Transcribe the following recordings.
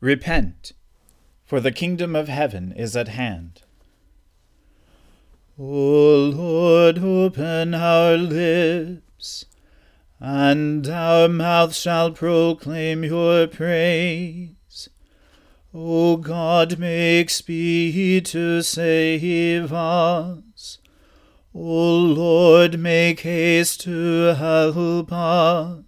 Repent, for the kingdom of heaven is at hand. O Lord, open our lips, and our mouth shall proclaim your praise. O God, make speed to save us. O Lord, make haste to help us.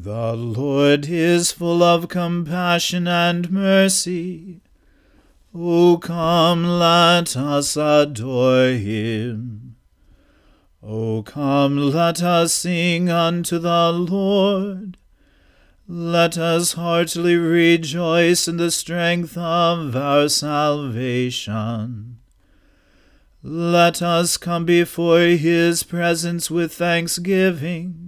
The Lord is full of compassion and mercy. O come, let us adore him. O come, let us sing unto the Lord. Let us heartily rejoice in the strength of our salvation. Let us come before his presence with thanksgiving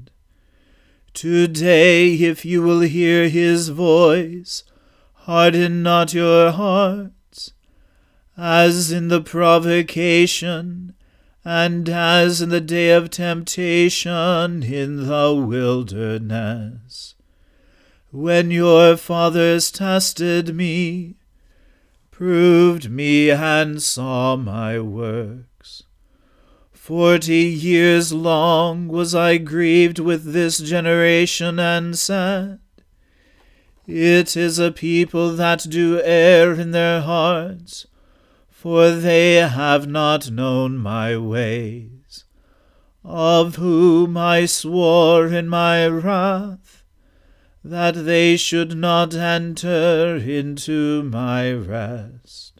Today, if you will hear his voice, harden not your hearts, as in the provocation, and as in the day of temptation in the wilderness, when your fathers tested me, proved me, and saw my work. Forty years long was I grieved with this generation and said, It is a people that do err in their hearts, for they have not known my ways, of whom I swore in my wrath, that they should not enter into my rest.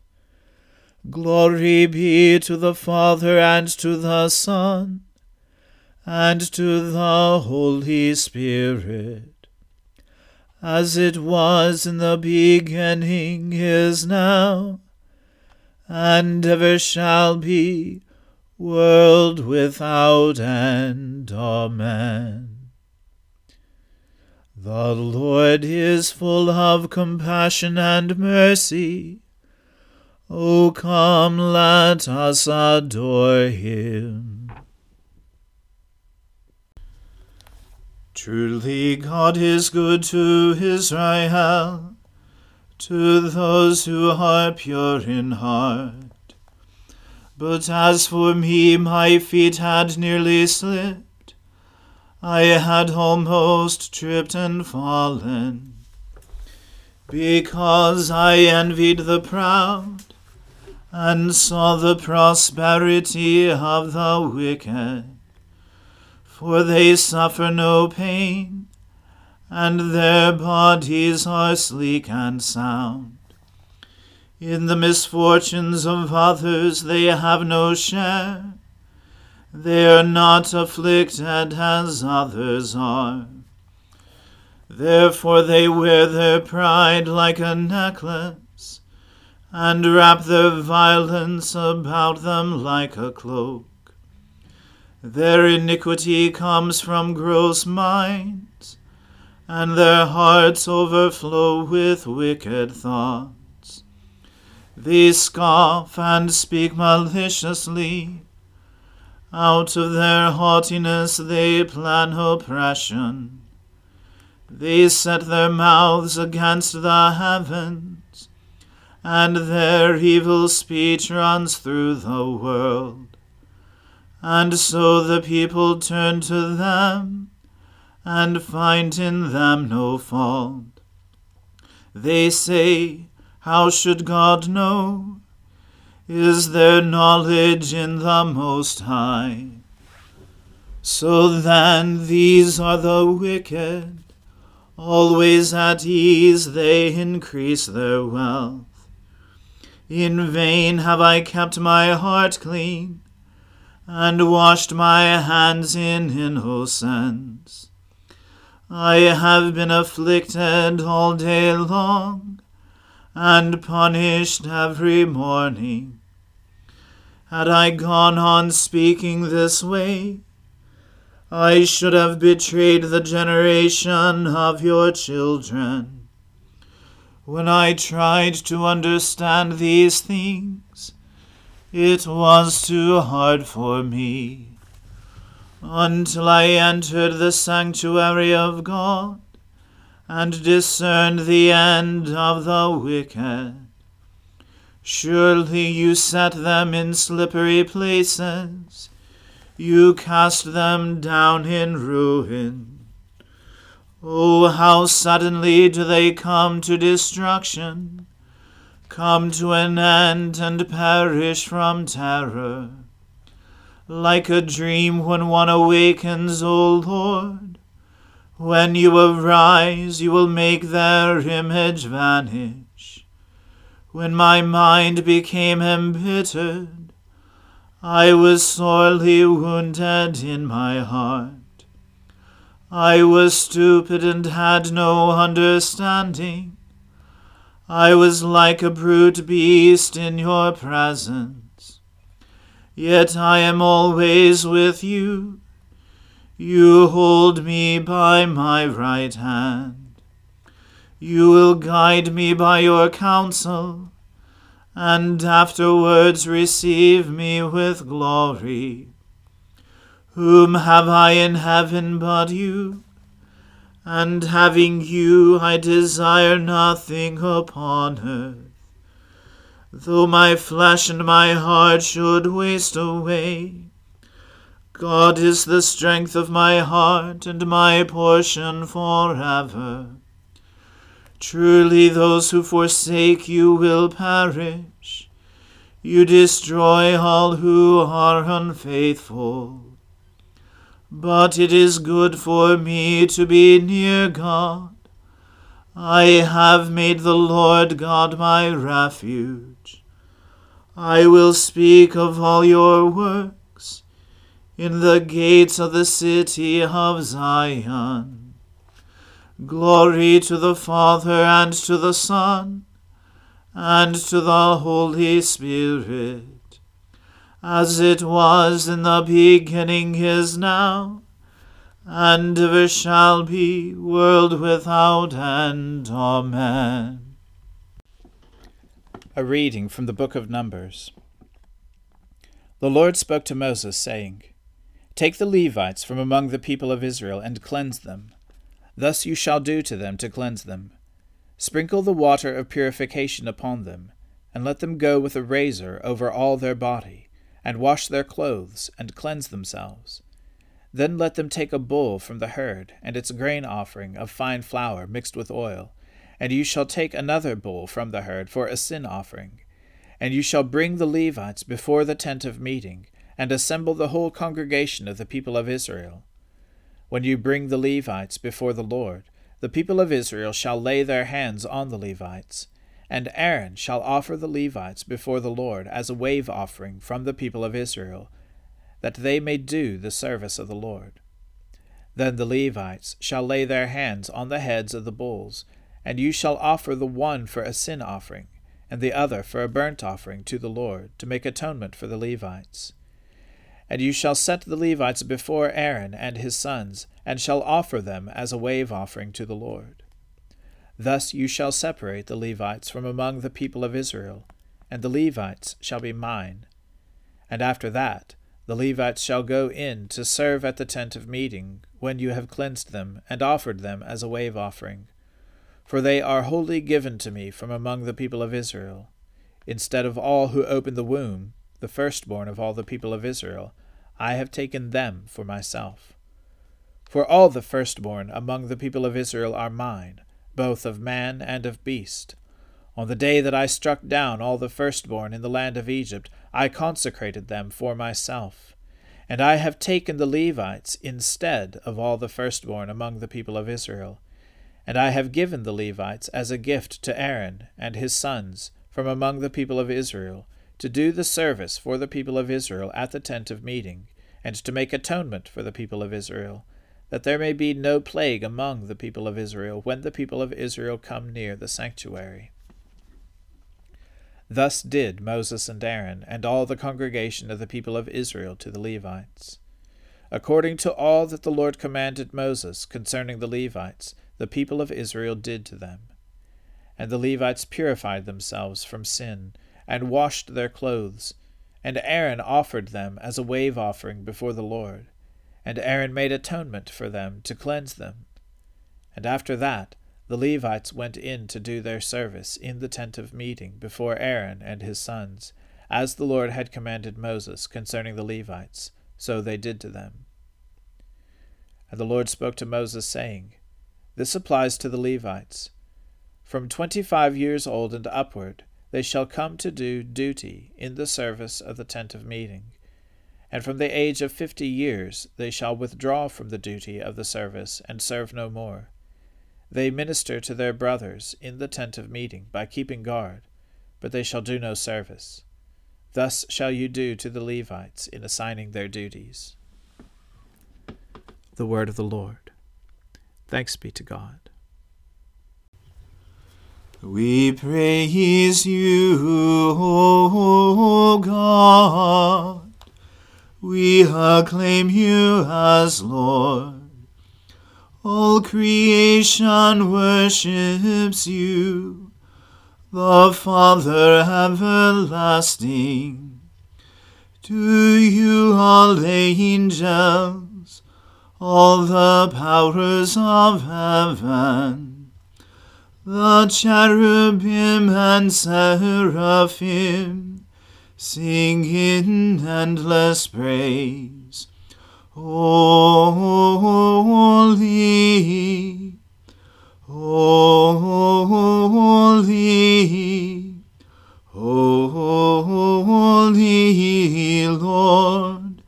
Glory be to the Father and to the Son and to the Holy Spirit, as it was in the beginning, is now, and ever shall be, world without end. Amen. The Lord is full of compassion and mercy O come, let us adore him. Truly God is good to Israel, to those who are pure in heart. But as for me, my feet had nearly slipped. I had almost tripped and fallen, because I envied the proud and saw the prosperity of the wicked. For they suffer no pain, and their bodies are sleek and sound. In the misfortunes of others they have no share. They are not afflicted as others are. Therefore they wear their pride like a necklace and wrap their violence about them like a cloak. Their iniquity comes from gross minds, and their hearts overflow with wicked thoughts. They scoff and speak maliciously. Out of their haughtiness they plan oppression. They set their mouths against the heavens, and their evil speech runs through the world. And so the people turn to them and find in them no fault. They say, How should God know? Is there knowledge in the Most High? So then, these are the wicked. Always at ease, they increase their wealth. In vain have I kept my heart clean and washed my hands in innocence. I have been afflicted all day long, and punished every morning. Had I gone on speaking this way, I should have betrayed the generation of your children. When I tried to understand these things, it was too hard for me until I entered the sanctuary of God and discerned the end of the wicked. Surely you set them in slippery places, you cast them down in ruin. Oh, how suddenly do they come to destruction, come to an end and perish from terror like a dream when one awakens, O Lord. When you arise, you will make their image vanish. When my mind became embittered, I was sorely wounded in my heart. I was stupid and had no understanding. I was like a brute beast in your presence. Yet I am always with you. You hold me by my right hand. You will guide me by your counsel, and afterwards receive me with glory. Whom have I in heaven but you? And having you, I desire nothing upon earth. Though my flesh and my heart should waste away, God is the strength of my heart and my portion forever. Truly, those who forsake you will perish. You destroy all who are unfaithful. But it is good for me to be near God. I have made the Lord God my refuge. I will speak of all your works in the gates of the city of Zion. Glory to the Father and to the Son and to the Holy Spirit, as it was in the beginning is now, and ever shall be, world without end. Amen. A reading from the book of Numbers. The Lord spoke to Moses, saying, Take the Levites from among the people of Israel and cleanse them. Thus you shall do to them to cleanse them. Sprinkle the water of purification upon them, and let them go with a razor over all their body, and wash their clothes, and cleanse themselves. Then let them take a bull from the herd, and its grain offering of fine flour mixed with oil and you shall take another bull from the herd for a sin offering. And you shall bring the Levites before the tent of meeting, and assemble the whole congregation of the people of Israel. When you bring the Levites before the Lord, the people of Israel shall lay their hands on the Levites. And Aaron shall offer the Levites before the Lord as a wave offering from the people of Israel, that they may do the service of the Lord. Then the Levites shall lay their hands on the heads of the bulls, and you shall offer the one for a sin offering, and the other for a burnt offering to the Lord, to make atonement for the Levites. And you shall set the Levites before Aaron and his sons, and shall offer them as a wave offering to the Lord. Thus you shall separate the Levites from among the people of Israel, and the Levites shall be mine. And after that, the Levites shall go in to serve at the tent of meeting, when you have cleansed them, and offered them as a wave offering. For they are wholly given to me from among the people of Israel. Instead of all who open the womb, the firstborn of all the people of Israel, I have taken them for myself. For all the firstborn among the people of Israel are mine, both of man and of beast. On the day that I struck down all the firstborn in the land of Egypt, I consecrated them for myself. And I have taken the Levites instead of all the firstborn among the people of Israel. And I have given the Levites as a gift to Aaron and his sons from among the people of Israel, to do the service for the people of Israel at the tent of meeting, and to make atonement for the people of Israel, that there may be no plague among the people of Israel when the people of Israel come near the sanctuary. Thus did Moses and Aaron and all the congregation of the people of Israel to the Levites. According to all that the Lord commanded Moses concerning the Levites, the people of Israel did to them. And the Levites purified themselves from sin, and washed their clothes. And Aaron offered them as a wave offering before the Lord. And Aaron made atonement for them to cleanse them. And after that, the Levites went in to do their service in the tent of meeting before Aaron and his sons, as the Lord had commanded Moses concerning the Levites, so they did to them. And the Lord spoke to Moses, saying, This applies to the Levites. From twenty five years old and upward, they shall come to do duty in the service of the tent of meeting. And from the age of fifty years they shall withdraw from the duty of the service and serve no more they minister to their brothers in the tent of meeting by keeping guard, but they shall do no service. Thus shall you do to the Levites in assigning their duties. The word of the Lord. Thanks be to God. We praise you, O God. We acclaim you as Lord. All creation worships you, the Father everlasting. To you all angels, all the powers of heaven, the cherubim and seraphim, sing in endless praise. Holy, holy, holy Lord,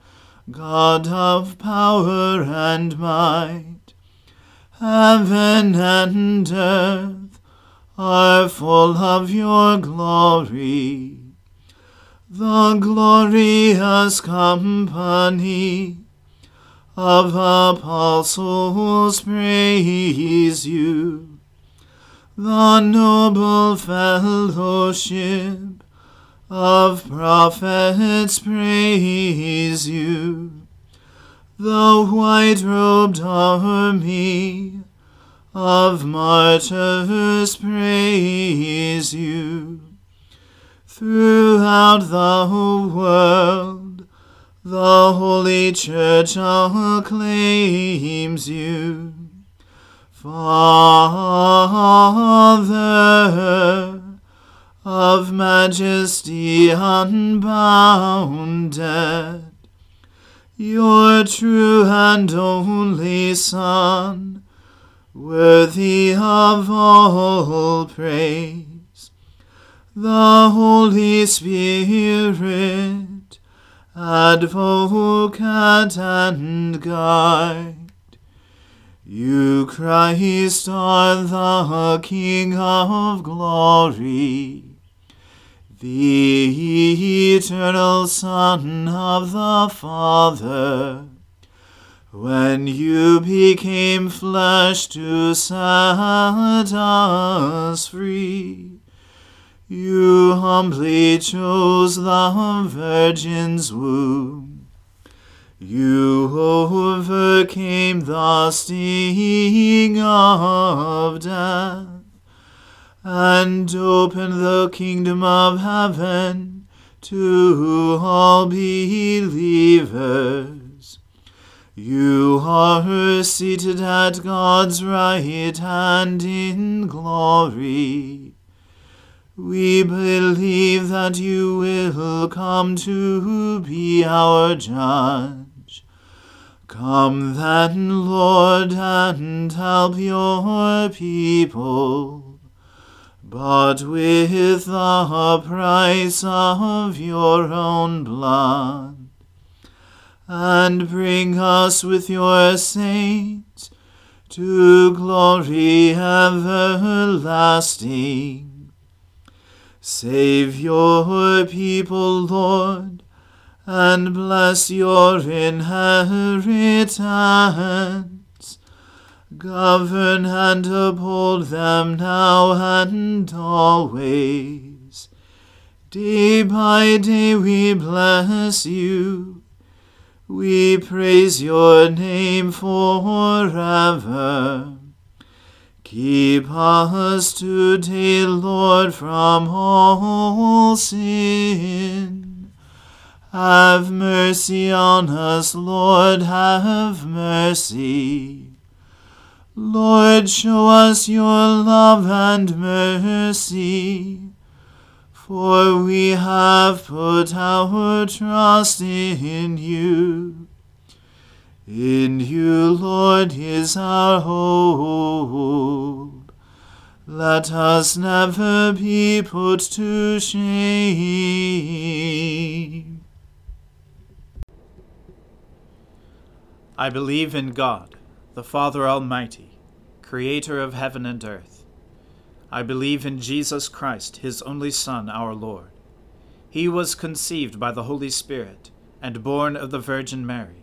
God of power and might, heaven and earth are full of your glory. The glorious company of apostles praise you. The noble fellowship of prophets praise you. The white robed army of martyrs praise you. Throughout the whole world, the Holy Church acclaims you. Father of majesty unbounded, your true and only Son, worthy of all praise, the Holy Spirit, advocate and guide. You, Christ, are the King of glory, the eternal Son of the Father. When you became flesh to set us free, you humbly chose the Virgin's womb You overcame the sting of death and opened the kingdom of heaven to all believers. You are seated at God's right hand in glory. We believe that you will come to be our judge. Come then, Lord, and help your people. But with the price of your own blood, and bring us with your saints to glory everlasting. Save your people, Lord, and bless your inheritance. Govern and uphold them now and always. Day by day we bless you. We praise your name forever. Keep us today, Lord, from all sin. Have mercy on us, Lord, have mercy. Lord, show us your love and mercy. For we have put our trust in you. In you, Lord, is our hope. Let us never be put to shame. I believe in God, the Father Almighty, creator of heaven and earth. I believe in Jesus Christ, his only Son, our Lord. He was conceived by the Holy Spirit and born of the Virgin Mary.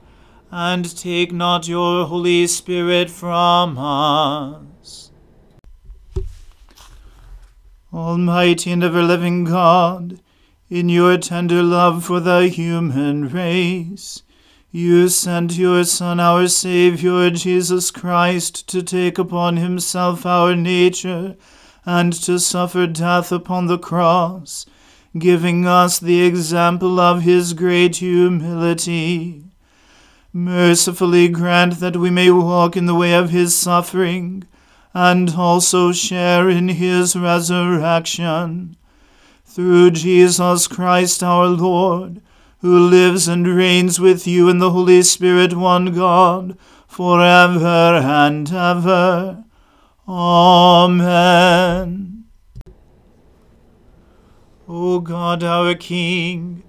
and take not your Holy Spirit from us. Almighty and ever living God, in your tender love for the human race, you sent your Son, our Saviour, Jesus Christ, to take upon himself our nature and to suffer death upon the cross, giving us the example of his great humility. Mercifully grant that we may walk in the way of his suffering, and also share in his resurrection. Through Jesus Christ our Lord, who lives and reigns with you in the Holy Spirit, one God, for ever and ever. Amen. O God, our King,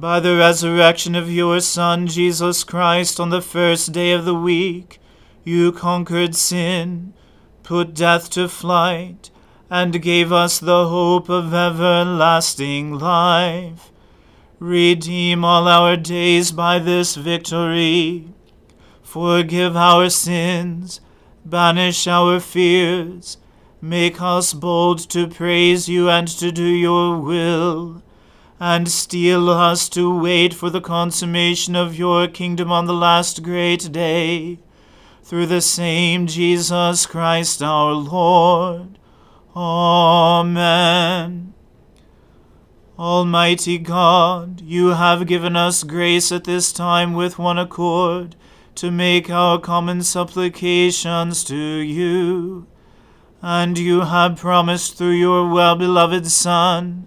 by the resurrection of your Son, Jesus Christ, on the first day of the week, you conquered sin, put death to flight, and gave us the hope of everlasting life. Redeem all our days by this victory. Forgive our sins, banish our fears, make us bold to praise you and to do your will, and steel us to wait for the consummation of your kingdom on the last great day. Through the same Jesus Christ our Lord. Amen. Almighty God, you have given us grace at this time with one accord to make our common supplications to you. And you have promised through your well beloved Son